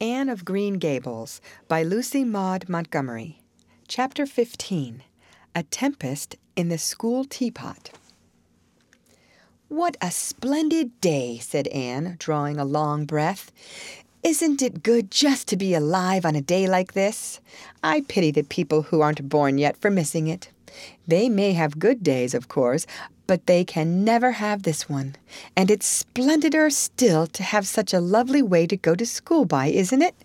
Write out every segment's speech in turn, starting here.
Anne of Green Gables by Lucy Maud Montgomery. Chapter 15 A Tempest in the School Teapot. What a splendid day, said Anne, drawing a long breath. Isn't it good just to be alive on a day like this? I pity the people who aren't born yet for missing it. They may have good days, of course, but they can never have this one. And it's splendider still to have such a lovely way to go to school by, isn't it?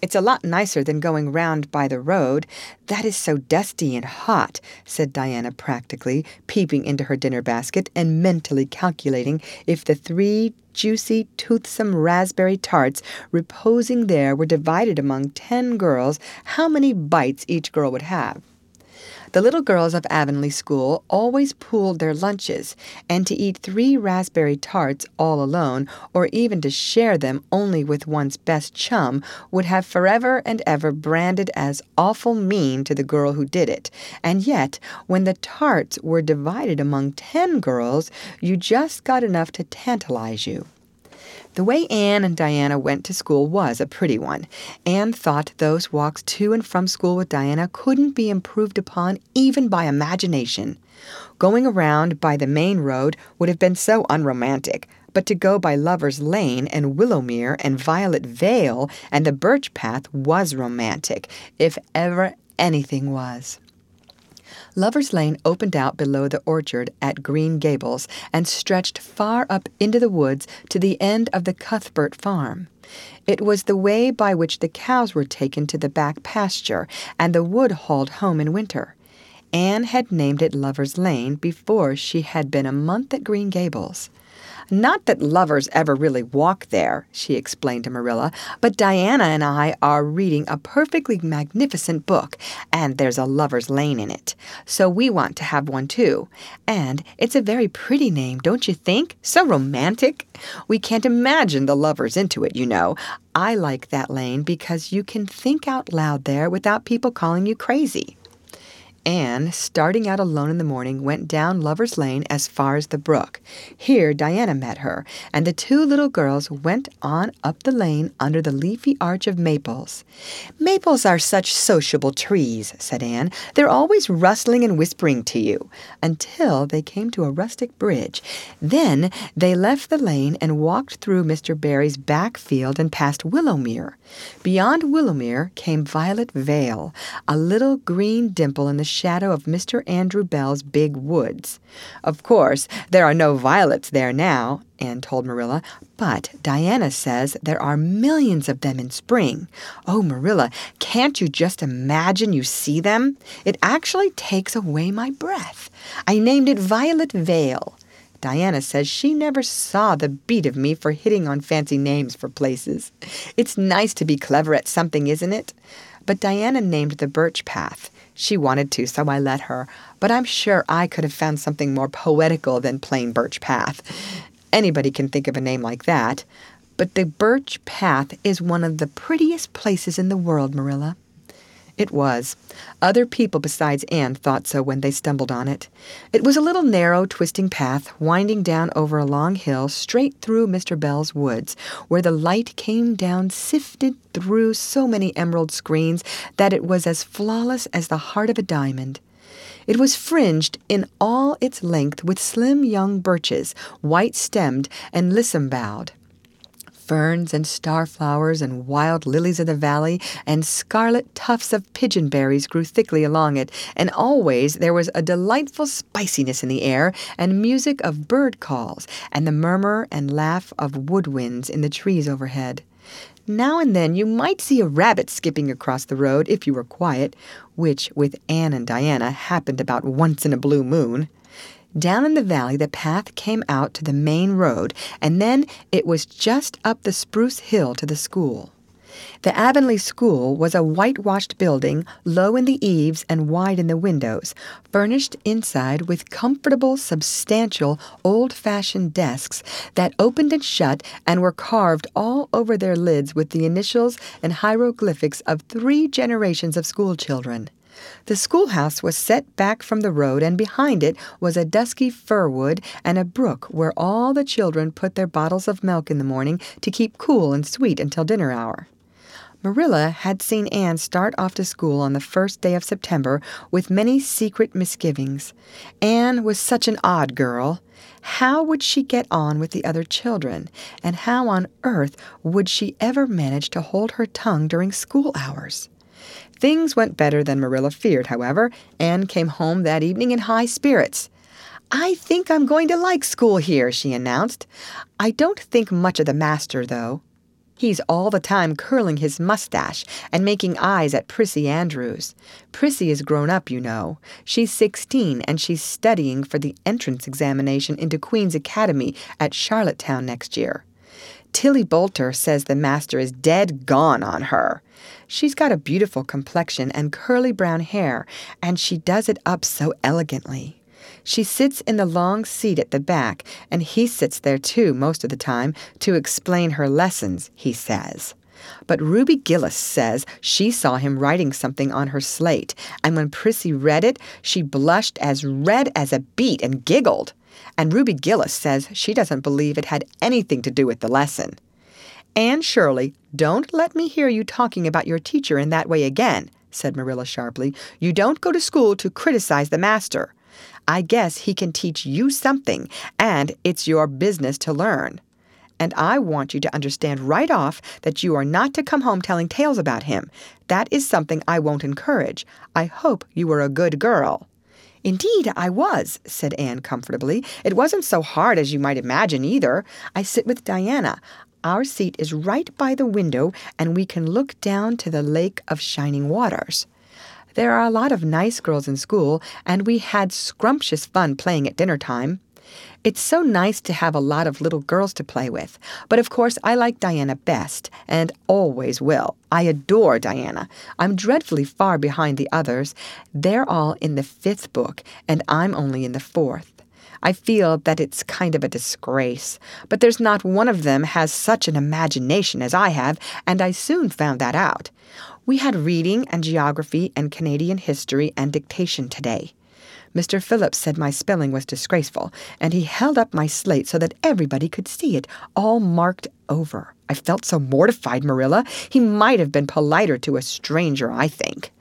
It's a lot nicer than going round by the road. That is so dusty and hot, said Diana practically, peeping into her dinner basket and mentally calculating if the three juicy, toothsome raspberry tarts reposing there were divided among ten girls, how many bites each girl would have. The little girls of Avonlea School always pooled their lunches, and to eat three raspberry tarts all alone, or even to share them only with one's best chum, would have forever and ever branded as awful mean to the girl who did it. And yet, when the tarts were divided among ten girls, you just got enough to tantalize you. The way Anne and Diana went to school was a pretty one. Anne thought those walks to and from school with Diana couldn't be improved upon even by imagination. Going around by the main road would have been so unromantic, but to go by Lover's Lane and Willowmere and Violet Vale and the Birch Path was romantic, if ever anything was. Lover's Lane opened out below the orchard at Green Gables and stretched far up into the woods to the end of the Cuthbert farm. It was the way by which the cows were taken to the back pasture and the wood hauled home in winter. Anne had named it Lover's Lane before she had been a month at Green Gables. Not that lovers ever really walk there, she explained to Marilla, but Diana and I are reading a perfectly magnificent book, and there's a lover's lane in it. So we want to have one too. And it's a very pretty name, don't you think? So romantic. We can't imagine the lovers into it, you know. I like that lane because you can think out loud there without people calling you crazy. Anne, starting out alone in the morning, went down Lover's Lane as far as the brook. Here Diana met her, and the two little girls went on up the lane under the leafy arch of maples. Maples are such sociable trees, said Anne. They're always rustling and whispering to you, until they came to a rustic bridge. Then they left the lane and walked through Mr. Barry's back field and past Willowmere. Beyond Willowmere came Violet Vale, a little green dimple in the shadow of Mr. Andrew Bell's big woods. Of course, there are no violets there now, Anne told Marilla, but Diana says there are millions of them in spring. Oh, Marilla, can't you just imagine you see them? It actually takes away my breath. I named it Violet Vale. Diana says she never saw the beat of me for hitting on fancy names for places. It's nice to be clever at something, isn't it? But Diana named the Birch Path. She wanted to, so I let her, but I'm sure I could have found something more poetical than plain Birch Path. Anybody can think of a name like that. But the Birch Path is one of the prettiest places in the world, Marilla. It was. Other people besides Anne thought so when they stumbled on it. It was a little narrow, twisting path winding down over a long hill straight through Mr. Bell's woods, where the light came down sifted through so many emerald screens that it was as flawless as the heart of a diamond. It was fringed in all its length with slim young birches, white stemmed and lissom boughed ferns and starflowers and wild lilies of the valley and scarlet tufts of pigeonberries grew thickly along it, and always there was a delightful spiciness in the air and music of bird calls and the murmur and laugh of woodwinds in the trees overhead. Now and then you might see a rabbit skipping across the road if you were quiet, which with Anne and Diana happened about once in a blue moon. Down in the valley, the path came out to the main road, and then it was just up the spruce hill to the school. The Avonlea School was a whitewashed building, low in the eaves and wide in the windows, furnished inside with comfortable, substantial, old fashioned desks that opened and shut and were carved all over their lids with the initials and hieroglyphics of three generations of schoolchildren. The schoolhouse was set back from the road, and behind it was a dusky fir wood and a brook where all the children put their bottles of milk in the morning to keep cool and sweet until dinner hour. Marilla had seen Anne start off to school on the first day of September with many secret misgivings. Anne was such an odd girl. How would she get on with the other children? And how on earth would she ever manage to hold her tongue during school hours? Things went better than Marilla feared, however. Anne came home that evening in high spirits. I think I'm going to like school here, she announced. I don't think much of the master, though. He's all the time curling his mustache and making eyes at Prissy Andrews. Prissy is grown up, you know. She's 16 and she's studying for the entrance examination into Queen's Academy at Charlottetown next year. Tillie Boulter says the master is dead gone on her. She's got a beautiful complexion and curly brown hair, and she does it up so elegantly. She sits in the long seat at the back, and he sits there too most of the time to explain her lessons, he says. But Ruby Gillis says she saw him writing something on her slate, and when Prissy read it, she blushed as red as a beet and giggled. And Ruby Gillis says she doesn't believe it had anything to do with the lesson. Anne Shirley, don't let me hear you talking about your teacher in that way again, said Marilla sharply. You don't go to school to criticize the master. I guess he can teach you something, and it's your business to learn. And I want you to understand right off that you are not to come home telling tales about him. That is something I won't encourage. I hope you were a good girl. Indeed, I was, said Anne comfortably. It wasn't so hard as you might imagine either. I sit with Diana. Our seat is right by the window, and we can look down to the lake of shining waters. There are a lot of nice girls in school, and we had scrumptious fun playing at dinner time. It's so nice to have a lot of little girls to play with. But of course, I like Diana best, and always will. I adore Diana. I'm dreadfully far behind the others. They're all in the fifth book, and I'm only in the fourth. I feel that it's kind of a disgrace, but there's not one of them has such an imagination as I have, and I soon found that out. We had reading and geography and Canadian history and dictation today. Mr. Phillips said my spelling was disgraceful, and he held up my slate so that everybody could see it, all marked over. I felt so mortified, Marilla. He might have been politer to a stranger, I think.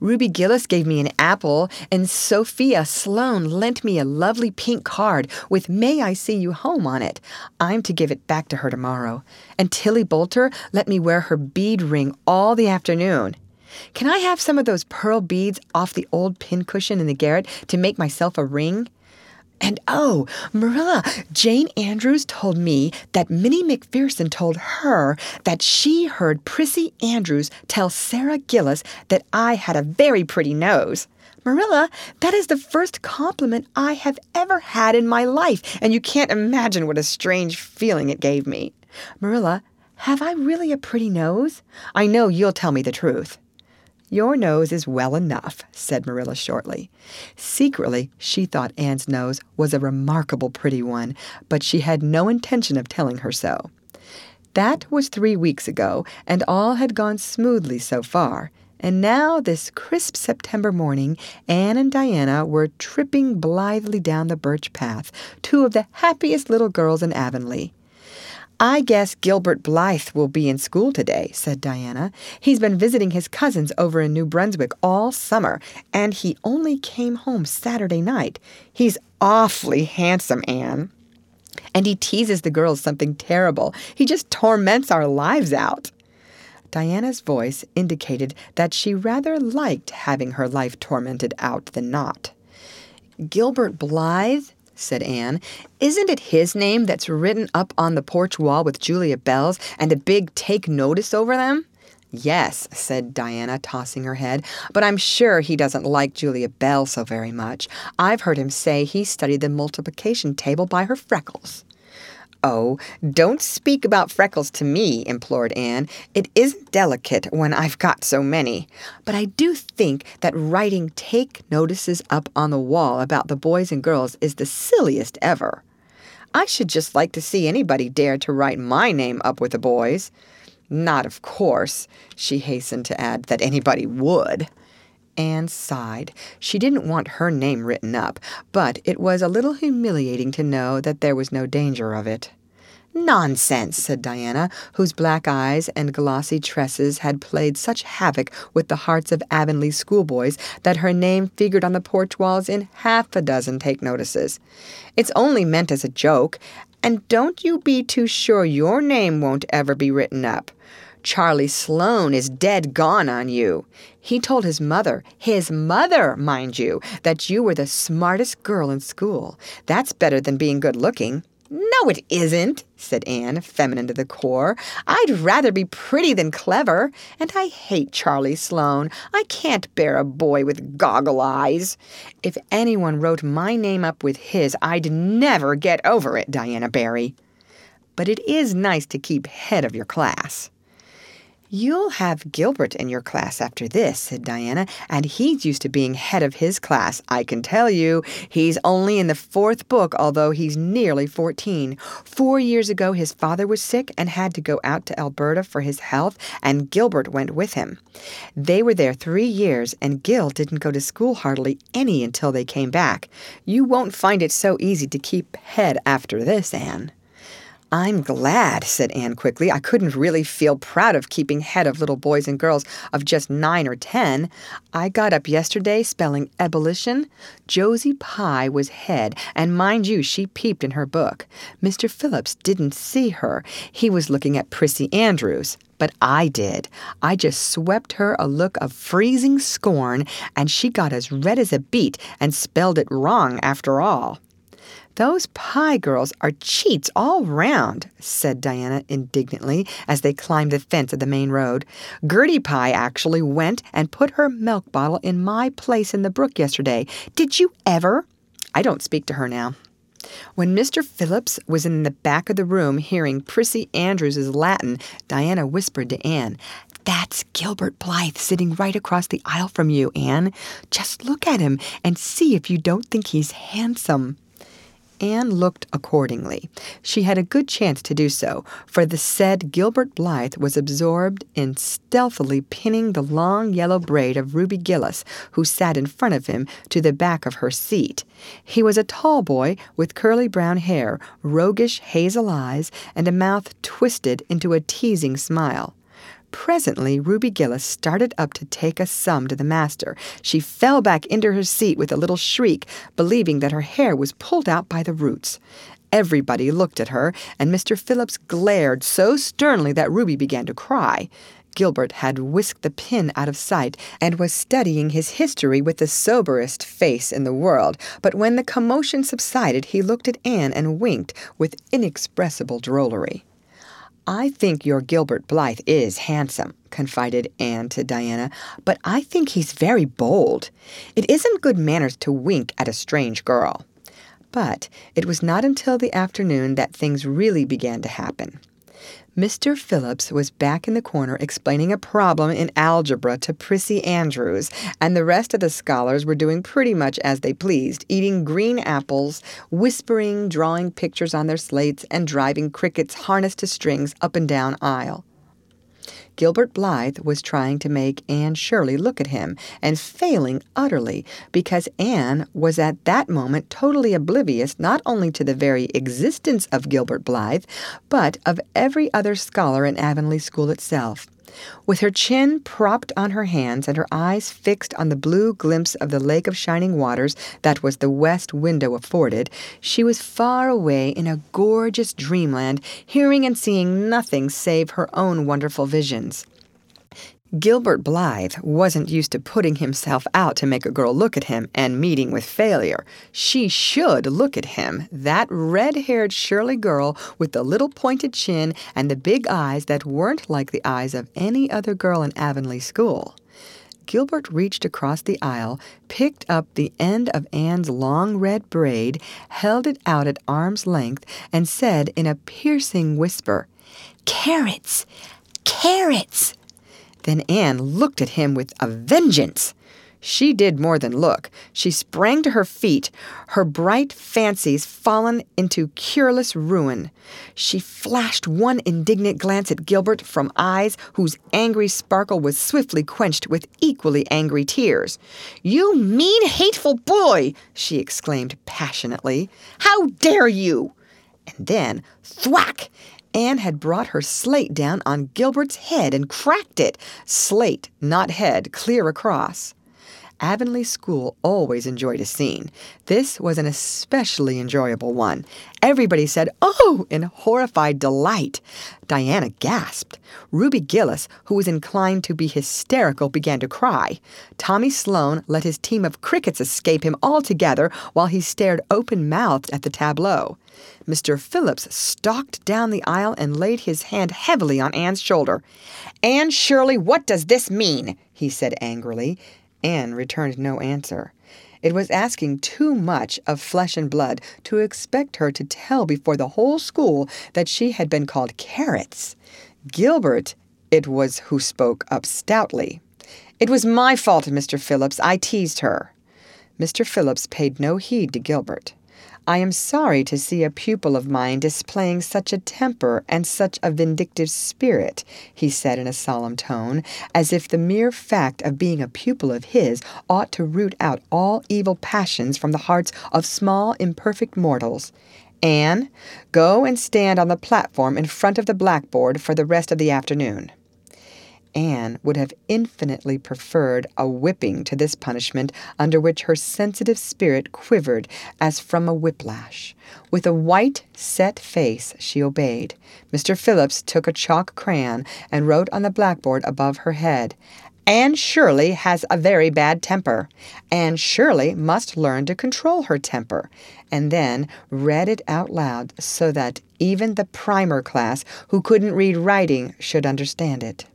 Ruby Gillis gave me an apple, and Sophia Sloane lent me a lovely pink card with May I See You Home on it. I'm to give it back to her tomorrow. And Tillie Boulter let me wear her bead ring all the afternoon. Can I have some of those pearl beads off the old pincushion in the garret to make myself a ring? And oh, Marilla, Jane Andrews told me that Minnie McPherson told her that she heard Prissy Andrews tell Sarah Gillis that I had a very pretty nose. Marilla, that is the first compliment I have ever had in my life, and you can't imagine what a strange feeling it gave me. Marilla, have I really a pretty nose? I know you'll tell me the truth. Your nose is well enough, said Marilla shortly. Secretly, she thought Anne's nose was a remarkable pretty one, but she had no intention of telling her so. That was three weeks ago, and all had gone smoothly so far. And now, this crisp September morning, Anne and Diana were tripping blithely down the birch path, two of the happiest little girls in Avonlea. I guess Gilbert Blythe will be in school today, said Diana. He's been visiting his cousins over in New Brunswick all summer, and he only came home Saturday night. He's awfully handsome, Anne. And he teases the girls something terrible. He just torments our lives out. Diana's voice indicated that she rather liked having her life tormented out than not. Gilbert Blythe? Said Anne. Isn't it his name that's written up on the porch wall with Julia Bell's and a big take notice over them? Yes, said Diana, tossing her head, but I'm sure he doesn't like Julia Bell so very much. I've heard him say he studied the multiplication table by her freckles. Oh, don't speak about freckles to me, implored Anne. It isn't delicate when I've got so many. But I do think that writing take notices up on the wall about the boys and girls is the silliest ever. I should just like to see anybody dare to write my name up with the boys. Not, of course, she hastened to add, that anybody would. Anne sighed. She didn't want her name written up, but it was a little humiliating to know that there was no danger of it. Nonsense, said Diana, whose black eyes and glossy tresses had played such havoc with the hearts of Avonlea schoolboys that her name figured on the porch walls in half a dozen take notices. It's only meant as a joke, and don't you be too sure your name won't ever be written up. Charlie Sloane is dead gone on you. He told his mother, his mother, mind you, that you were the smartest girl in school. That's better than being good looking. No, it isn't, said Anne, feminine to the core. I'd rather be pretty than clever, and I hate Charlie Sloane. I can't bear a boy with goggle eyes. If anyone wrote my name up with his, I'd never get over it, Diana Barry. But it is nice to keep head of your class. You'll have Gilbert in your class after this, said Diana, and he's used to being head of his class, I can tell you. He's only in the fourth book, although he's nearly 14. Four years ago, his father was sick and had to go out to Alberta for his health, and Gilbert went with him. They were there three years, and Gil didn't go to school hardly any until they came back. You won't find it so easy to keep head after this, Anne. I'm glad, said Anne quickly. I couldn't really feel proud of keeping head of little boys and girls of just nine or ten. I got up yesterday spelling ebullition. Josie Pye was head, and mind you, she peeped in her book. Mr. Phillips didn't see her. He was looking at Prissy Andrews. But I did. I just swept her a look of freezing scorn, and she got as red as a beet and spelled it wrong after all. Those Pye girls are cheats all round, said Diana indignantly as they climbed the fence of the main road. Gertie Pye actually went and put her milk bottle in my place in the brook yesterday. Did you ever? I don't speak to her now. When Mr. Phillips was in the back of the room hearing Prissy Andrews's Latin, Diana whispered to Anne, That's Gilbert Blythe sitting right across the aisle from you, Anne. Just look at him and see if you don't think he's handsome. Anne looked accordingly. She had a good chance to do so, for the said Gilbert Blythe was absorbed in stealthily pinning the long yellow braid of Ruby Gillis, who sat in front of him, to the back of her seat. He was a tall boy with curly brown hair, roguish hazel eyes, and a mouth twisted into a teasing smile. Presently, Ruby Gillis started up to take a sum to the master. She fell back into her seat with a little shriek, believing that her hair was pulled out by the roots. Everybody looked at her, and Mr. Phillips glared so sternly that Ruby began to cry. Gilbert had whisked the pin out of sight and was studying his history with the soberest face in the world, but when the commotion subsided, he looked at Anne and winked with inexpressible drollery. I think your Gilbert Blythe is handsome, confided Anne to Diana, but I think he's very bold. It isn't good manners to wink at a strange girl. But it was not until the afternoon that things really began to happen. Mr. Phillips was back in the corner explaining a problem in algebra to Prissy Andrews, and the rest of the scholars were doing pretty much as they pleased, eating green apples, whispering, drawing pictures on their slates, and driving crickets harnessed to strings up and down aisle. Gilbert Blythe was trying to make Anne Shirley look at him, and failing utterly, because Anne was at that moment totally oblivious not only to the very existence of Gilbert Blythe, but of every other scholar in Avonlea School itself. With her chin propped on her hands and her eyes fixed on the blue glimpse of the lake of shining waters that was the west window afforded, she was far away in a gorgeous dreamland, hearing and seeing nothing save her own wonderful visions. Gilbert Blythe wasn't used to putting himself out to make a girl look at him and meeting with failure. She should look at him, that red haired Shirley girl with the little pointed chin and the big eyes that weren't like the eyes of any other girl in Avonlea School. Gilbert reached across the aisle, picked up the end of Anne's long red braid, held it out at arm's length, and said in a piercing whisper, Carrots! Carrots! Then Anne looked at him with a vengeance. She did more than look. She sprang to her feet, her bright fancies fallen into cureless ruin. She flashed one indignant glance at Gilbert from eyes whose angry sparkle was swiftly quenched with equally angry tears. You mean, hateful boy! she exclaimed passionately. How dare you! And then, thwack! Anne had brought her slate down on Gilbert's head and cracked it. Slate, not head, clear across. Avonlea School always enjoyed a scene. This was an especially enjoyable one. Everybody said, Oh, in horrified delight. Diana gasped. Ruby Gillis, who was inclined to be hysterical, began to cry. Tommy Sloane let his team of crickets escape him altogether while he stared open mouthed at the tableau. Mr. Phillips stalked down the aisle and laid his hand heavily on Anne's shoulder. Anne Shirley, what does this mean? he said angrily. Anne returned no answer. It was asking too much of flesh and blood to expect her to tell before the whole school that she had been called carrots. Gilbert, it was who spoke up stoutly. It was my fault, Mr. Phillips. I teased her. Mr. Phillips paid no heed to Gilbert. I am sorry to see a pupil of mine displaying such a temper and such a vindictive spirit, he said in a solemn tone, as if the mere fact of being a pupil of his ought to root out all evil passions from the hearts of small, imperfect mortals. Anne, go and stand on the platform in front of the blackboard for the rest of the afternoon. Anne would have infinitely preferred a whipping to this punishment under which her sensitive spirit quivered as from a whiplash. With a white, set face, she obeyed. Mr. Phillips took a chalk crayon and wrote on the blackboard above her head, Anne Shirley has a very bad temper. Anne Shirley must learn to control her temper. And then read it out loud so that even the primer class who couldn't read writing should understand it.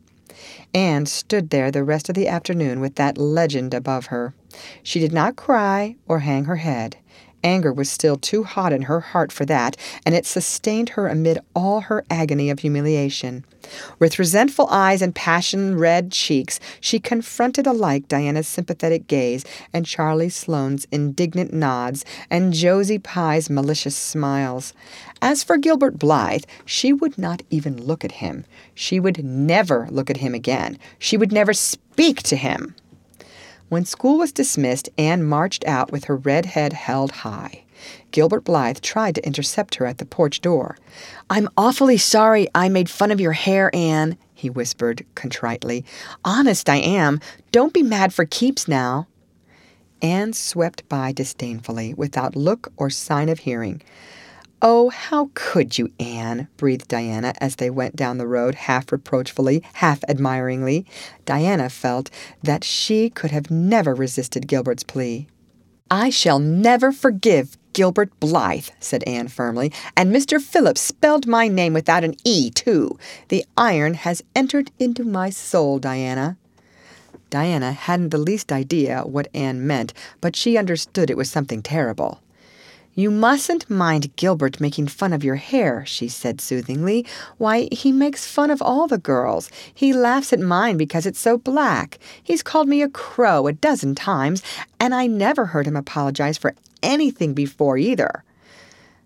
Anne stood there the rest of the afternoon with that legend above her. She did not cry or hang her head. Anger was still too hot in her heart for that, and it sustained her amid all her agony of humiliation. With resentful eyes and passion red cheeks, she confronted alike Diana's sympathetic gaze and Charlie Sloane's indignant nods and Josie Pye's malicious smiles. As for Gilbert Blythe, she would not even look at him. She would never look at him again. She would never speak to him. When school was dismissed, Anne marched out with her red head held high. Gilbert Blythe tried to intercept her at the porch door. I'm awfully sorry I made fun of your hair, Anne, he whispered contritely. Honest, I am. Don't be mad for keeps now. Anne swept by disdainfully, without look or sign of hearing. Oh, how could you, Anne? breathed Diana as they went down the road, half reproachfully, half admiringly. Diana felt that she could have never resisted Gilbert's plea. I shall never forgive Gilbert Blythe, said Anne firmly, and Mr. Phillips spelled my name without an E, too. The iron has entered into my soul, Diana. Diana hadn't the least idea what Anne meant, but she understood it was something terrible. You mustn't mind Gilbert making fun of your hair, she said soothingly. Why, he makes fun of all the girls. He laughs at mine because it's so black. He's called me a crow a dozen times, and I never heard him apologize for anything before either.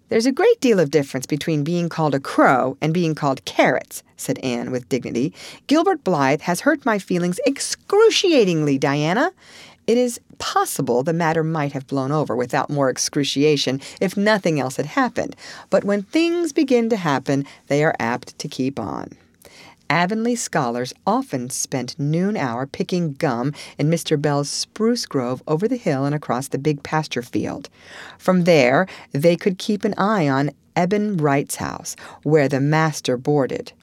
There's a great deal of difference between being called a crow and being called carrots, said Anne with dignity. Gilbert Blythe has hurt my feelings excruciatingly, Diana. It is possible the matter might have blown over without more excruciation if nothing else had happened, but when things begin to happen, they are apt to keep on. Avonlea scholars often spent noon hour picking gum in Mr. Bell's spruce grove over the hill and across the big pasture field. From there, they could keep an eye on Eben Wright's house, where the master boarded.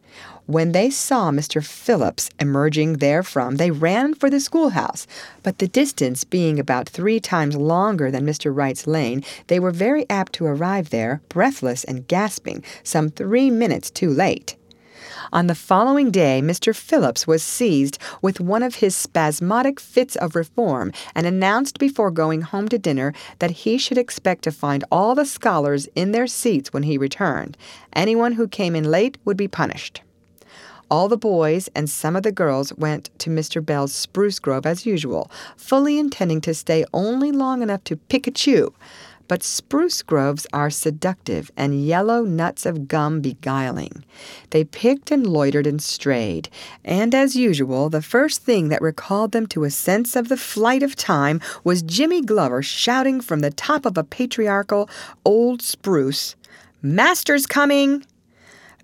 When they saw Mr. Phillips emerging therefrom, they ran for the schoolhouse. But the distance being about three times longer than Mr. Wright's lane, they were very apt to arrive there, breathless and gasping, some three minutes too late. On the following day, Mr. Phillips was seized with one of his spasmodic fits of reform and announced before going home to dinner that he should expect to find all the scholars in their seats when he returned. Anyone who came in late would be punished. All the boys and some of the girls went to Mr. Bell's spruce grove as usual, fully intending to stay only long enough to pick a chew. But spruce groves are seductive and yellow nuts of gum beguiling. They picked and loitered and strayed, and as usual, the first thing that recalled them to a sense of the flight of time was Jimmy Glover shouting from the top of a patriarchal old spruce, Master's coming!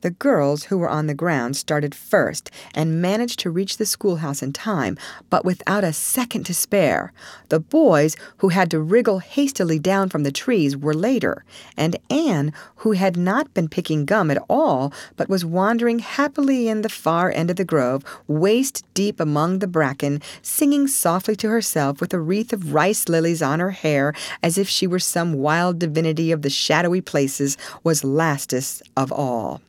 The girls who were on the ground started first and managed to reach the schoolhouse in time, but without a second to spare. The boys, who had to wriggle hastily down from the trees, were later, and Anne, who had not been picking gum at all, but was wandering happily in the far end of the grove, waist deep among the bracken, singing softly to herself with a wreath of rice lilies on her hair as if she were some wild divinity of the shadowy places, was lastest of all.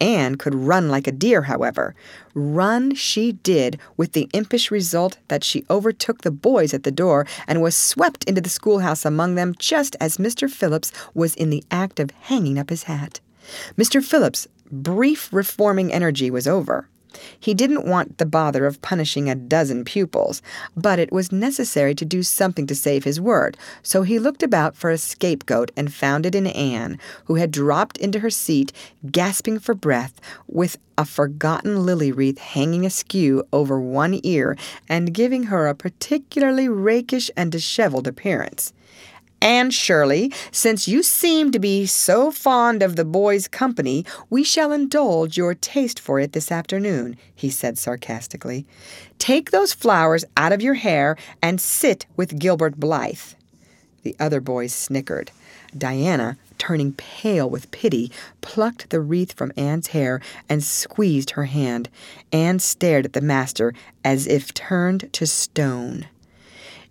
Anne could run like a deer, however. Run she did, with the impish result that she overtook the boys at the door and was swept into the schoolhouse among them just as Mr. Phillips was in the act of hanging up his hat. Mr. Phillips' brief reforming energy was over. He didn't want the bother of punishing a dozen pupils, but it was necessary to do something to save his word, so he looked about for a scapegoat and found it in Anne, who had dropped into her seat, gasping for breath, with a forgotten lily wreath hanging askew over one ear and giving her a particularly rakish and disheveled appearance. Anne Shirley, since you seem to be so fond of the boys' company, we shall indulge your taste for it this afternoon, he said sarcastically. Take those flowers out of your hair and sit with Gilbert Blythe. The other boys snickered. Diana, turning pale with pity, plucked the wreath from Anne's hair and squeezed her hand. Anne stared at the master as if turned to stone.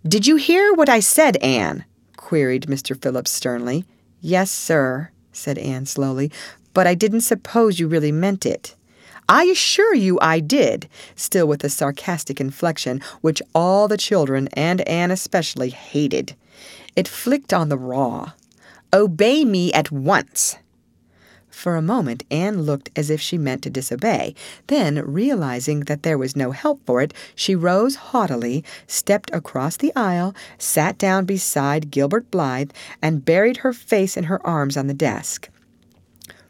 Did you hear what I said, Anne? Queried Mr. Phillips sternly. Yes, sir, said Anne slowly, but I didn't suppose you really meant it. I assure you I did, still with a sarcastic inflection which all the children, and Anne especially, hated. It flicked on the raw. Obey me at once. For a moment, Anne looked as if she meant to disobey. Then, realizing that there was no help for it, she rose haughtily, stepped across the aisle, sat down beside Gilbert Blythe, and buried her face in her arms on the desk.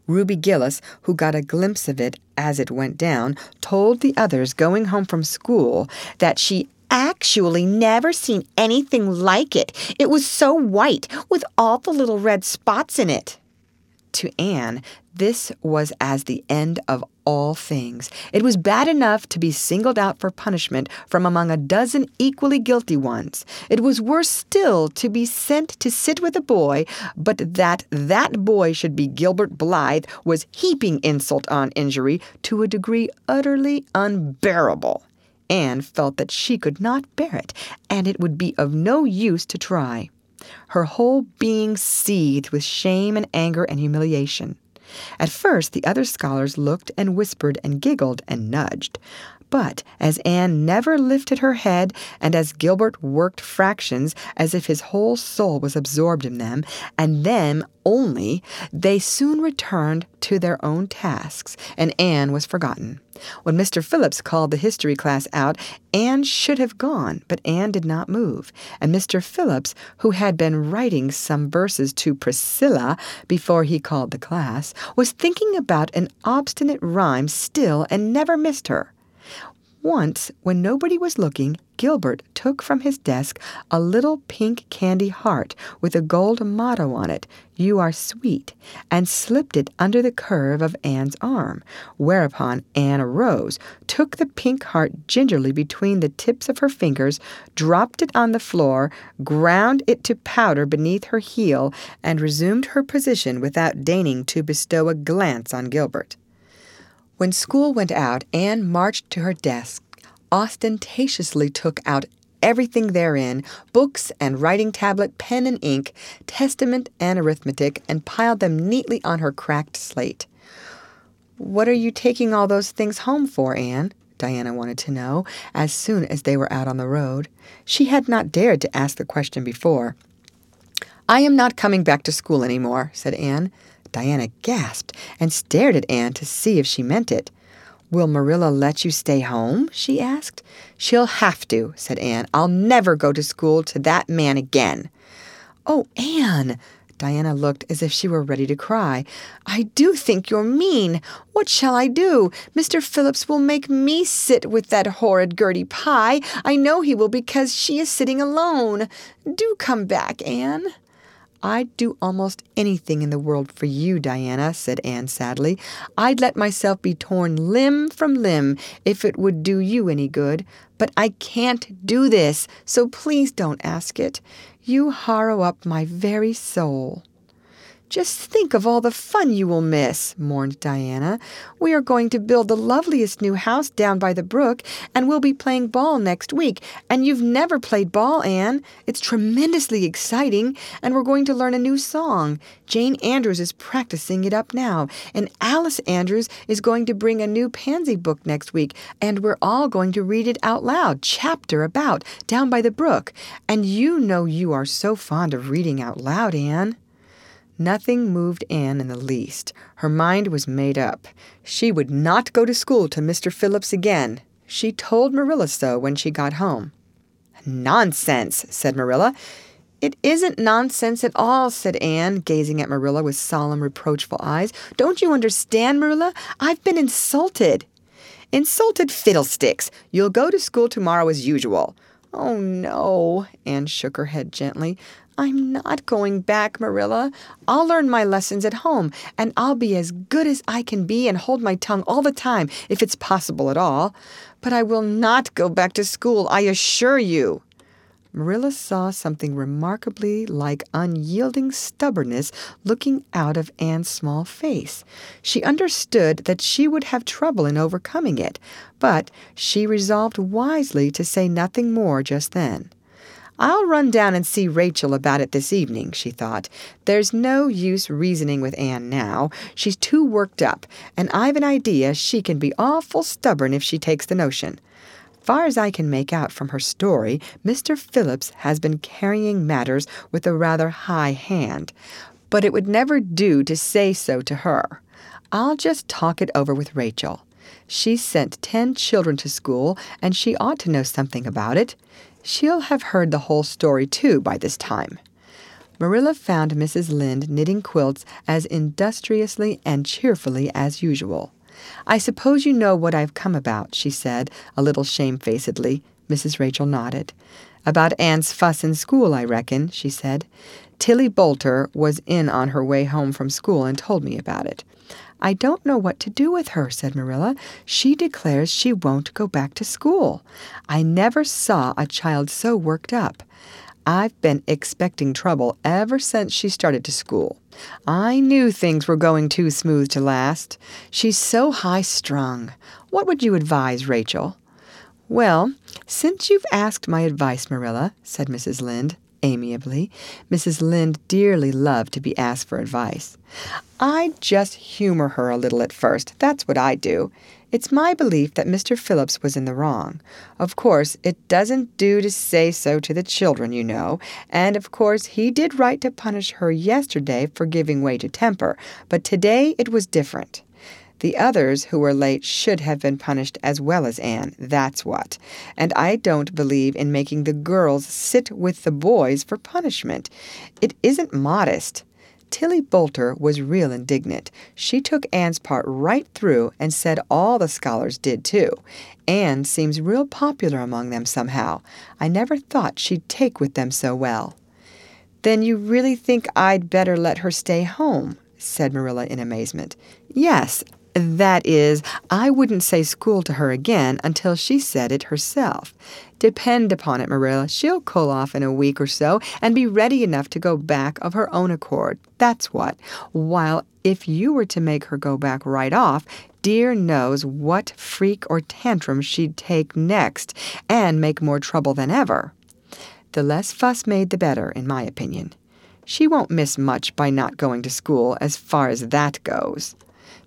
Ruby Gillis, who got a glimpse of it as it went down, told the others going home from school that she actually never seen anything like it. It was so white, with all the little red spots in it. To Anne, this was as the end of all things. It was bad enough to be singled out for punishment from among a dozen equally guilty ones. It was worse still to be sent to sit with a boy, but that that boy should be Gilbert Blythe was heaping insult on injury to a degree utterly unbearable. Anne felt that she could not bear it, and it would be of no use to try. Her whole being seethed with shame and anger and humiliation. At first, the other scholars looked and whispered and giggled and nudged. But as Anne never lifted her head, and as Gilbert worked fractions as if his whole soul was absorbed in them, and them only, they soon returned to their own tasks, and Anne was forgotten. When Mr. Phillips called the history class out, Anne should have gone, but Anne did not move, and Mr. Phillips, who had been writing some verses to Priscilla before he called the class, was thinking about an obstinate rhyme still and never missed her. Once, when nobody was looking, Gilbert took from his desk a little pink candy heart with a gold motto on it, You are sweet, and slipped it under the curve of Anne's arm, whereupon Anne arose, took the pink heart gingerly between the tips of her fingers, dropped it on the floor, ground it to powder beneath her heel, and resumed her position without deigning to bestow a glance on Gilbert. When school went out, Anne marched to her desk, ostentatiously took out everything therein books and writing tablet, pen and ink, testament and arithmetic, and piled them neatly on her cracked slate. What are you taking all those things home for, Anne? Diana wanted to know, as soon as they were out on the road. She had not dared to ask the question before. I am not coming back to school any more, said Anne. Diana gasped and stared at Anne to see if she meant it. Will Marilla let you stay home? she asked. She'll have to, said Anne. I'll never go to school to that man again. Oh, Anne! Diana looked as if she were ready to cry. I do think you're mean. What shall I do? Mr. Phillips will make me sit with that horrid Gertie Pye. I know he will because she is sitting alone. Do come back, Anne. I'd do almost anything in the world for you, Diana, said Anne sadly. I'd let myself be torn limb from limb if it would do you any good. But I can't do this, so please don't ask it. You harrow up my very soul. Just think of all the fun you will miss, mourned Diana. We are going to build the loveliest new house down by the brook, and we'll be playing ball next week. And you've never played ball, Anne. It's tremendously exciting, and we're going to learn a new song. Jane Andrews is practicing it up now, and Alice Andrews is going to bring a new pansy book next week, and we're all going to read it out loud, chapter about, down by the brook. And you know you are so fond of reading out loud, Anne. Nothing moved Anne in the least. Her mind was made up. She would not go to school to Mr. Phillips again. She told Marilla so when she got home. Nonsense, said Marilla. It isn't nonsense at all, said Anne, gazing at Marilla with solemn, reproachful eyes. Don't you understand, Marilla? I've been insulted. Insulted fiddlesticks. You'll go to school tomorrow as usual. Oh, no, Anne shook her head gently. I'm not going back, Marilla. I'll learn my lessons at home, and I'll be as good as I can be and hold my tongue all the time, if it's possible at all. But I will not go back to school, I assure you. Marilla saw something remarkably like unyielding stubbornness looking out of Anne's small face. She understood that she would have trouble in overcoming it, but she resolved wisely to say nothing more just then. I'll run down and see Rachel about it this evening, she thought. There's no use reasoning with Anne now. She's too worked up, and I've an idea she can be awful stubborn if she takes the notion. As far as I can make out from her story, Mr. Phillips has been carrying matters with a rather high hand, but it would never do to say so to her. I'll just talk it over with Rachel. She sent ten children to school, and she ought to know something about it. She'll have heard the whole story, too, by this time. Marilla found Mrs. Lynde knitting quilts as industriously and cheerfully as usual. I suppose you know what I've come about, she said, a little shamefacedly. Mrs. Rachel nodded. About Anne's fuss in school, I reckon, she said. Tillie Boulter was in on her way home from school and told me about it. I don't know what to do with her, said Marilla. She declares she won't go back to school. I never saw a child so worked up. I've been expecting trouble ever since she started to school. I knew things were going too smooth to last. She's so high strung. What would you advise, Rachel? Well, since you've asked my advice, Marilla, said Mrs. Lynde, amiably. Mrs. Lynde dearly loved to be asked for advice. I'd just humor her a little at first. That's what I do. It's my belief that Mr. Phillips was in the wrong. Of course, it doesn't do to say so to the children, you know, and of course he did right to punish her yesterday for giving way to temper, but today it was different. The others who were late should have been punished as well as Anne, that's what. And I don't believe in making the girls sit with the boys for punishment. It isn't modest. Tillie Boulter was real indignant. She took Anne's part right through and said all the scholars did too. Anne seems real popular among them somehow. I never thought she'd take with them so well. Then you really think I'd better let her stay home? said Marilla in amazement. Yes, that is, I wouldn't say school to her again until she said it herself. Depend upon it, Marilla, she'll cool off in a week or so and be ready enough to go back of her own accord. That's what. While if you were to make her go back right off, dear knows what freak or tantrum she'd take next and make more trouble than ever. The less fuss made, the better, in my opinion. She won't miss much by not going to school as far as that goes.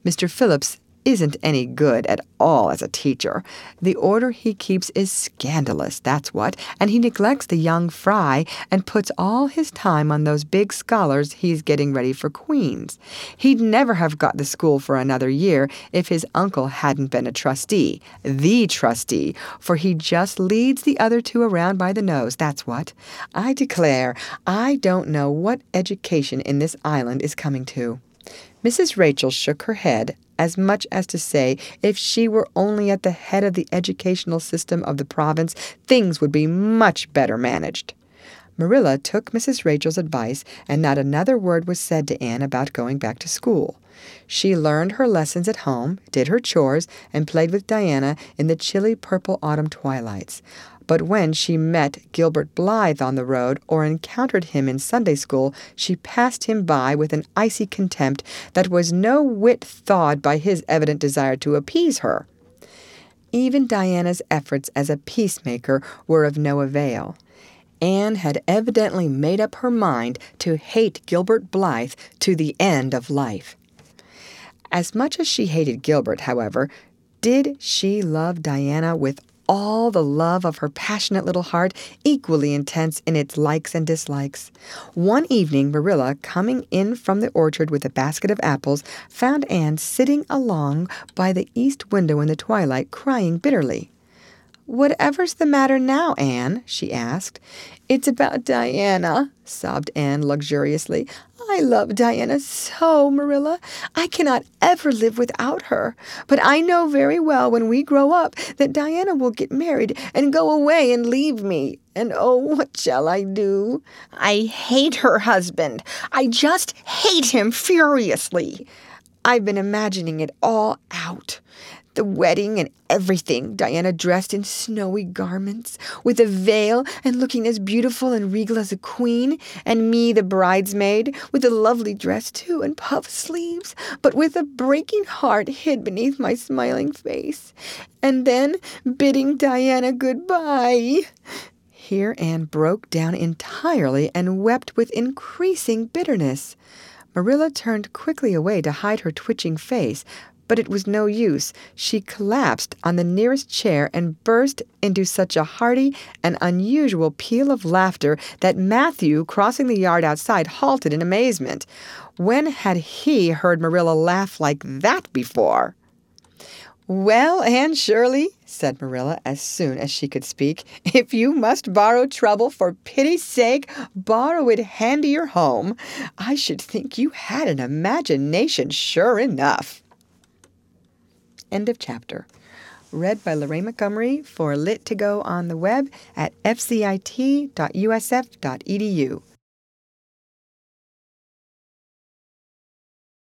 Mr. Phillips isn't any good at all as a teacher. The order he keeps is scandalous, that's what, and he neglects the young fry and puts all his time on those big scholars he's getting ready for Queen's. He'd never have got the school for another year if his uncle hadn't been a trustee, the trustee, for he just leads the other two around by the nose, that's what. I declare, I don't know what education in this island is coming to. Mrs. Rachel shook her head as much as to say if she were only at the head of the educational system of the province, things would be much better managed. Marilla took Mrs. Rachel's advice, and not another word was said to Anne about going back to school. She learned her lessons at home, did her chores, and played with Diana in the chilly purple autumn twilights. But when she met Gilbert Blythe on the road or encountered him in Sunday school, she passed him by with an icy contempt that was no whit thawed by his evident desire to appease her. Even Diana's efforts as a peacemaker were of no avail. Anne had evidently made up her mind to hate Gilbert Blythe to the end of life. As much as she hated Gilbert, however, did she love Diana with all the love of her passionate little heart, equally intense in its likes and dislikes. One evening, Marilla, coming in from the orchard with a basket of apples, found Anne sitting along by the east window in the twilight, crying bitterly. Whatever's the matter now, Anne? she asked. It's about Diana, sobbed Anne luxuriously. I love Diana so, Marilla. I cannot ever live without her. But I know very well when we grow up that Diana will get married and go away and leave me. And oh, what shall I do? I hate her husband. I just hate him furiously. I've been imagining it all out the wedding and everything, Diana dressed in snowy garments, with a veil and looking as beautiful and regal as a queen, and me, the bridesmaid, with a lovely dress too, and puff sleeves, but with a breaking heart hid beneath my smiling face, and then bidding Diana goodbye. Here Anne broke down entirely and wept with increasing bitterness. Marilla turned quickly away to hide her twitching face, but it was no use. She collapsed on the nearest chair and burst into such a hearty and unusual peal of laughter that Matthew, crossing the yard outside, halted in amazement. When had he heard Marilla laugh like that before? Well, Anne Shirley, said Marilla as soon as she could speak, if you must borrow trouble, for pity's sake, borrow it handier home. I should think you had an imagination, sure enough. End of chapter. Read by Lorraine Montgomery for Lit2Go on the web at fcit.usf.edu.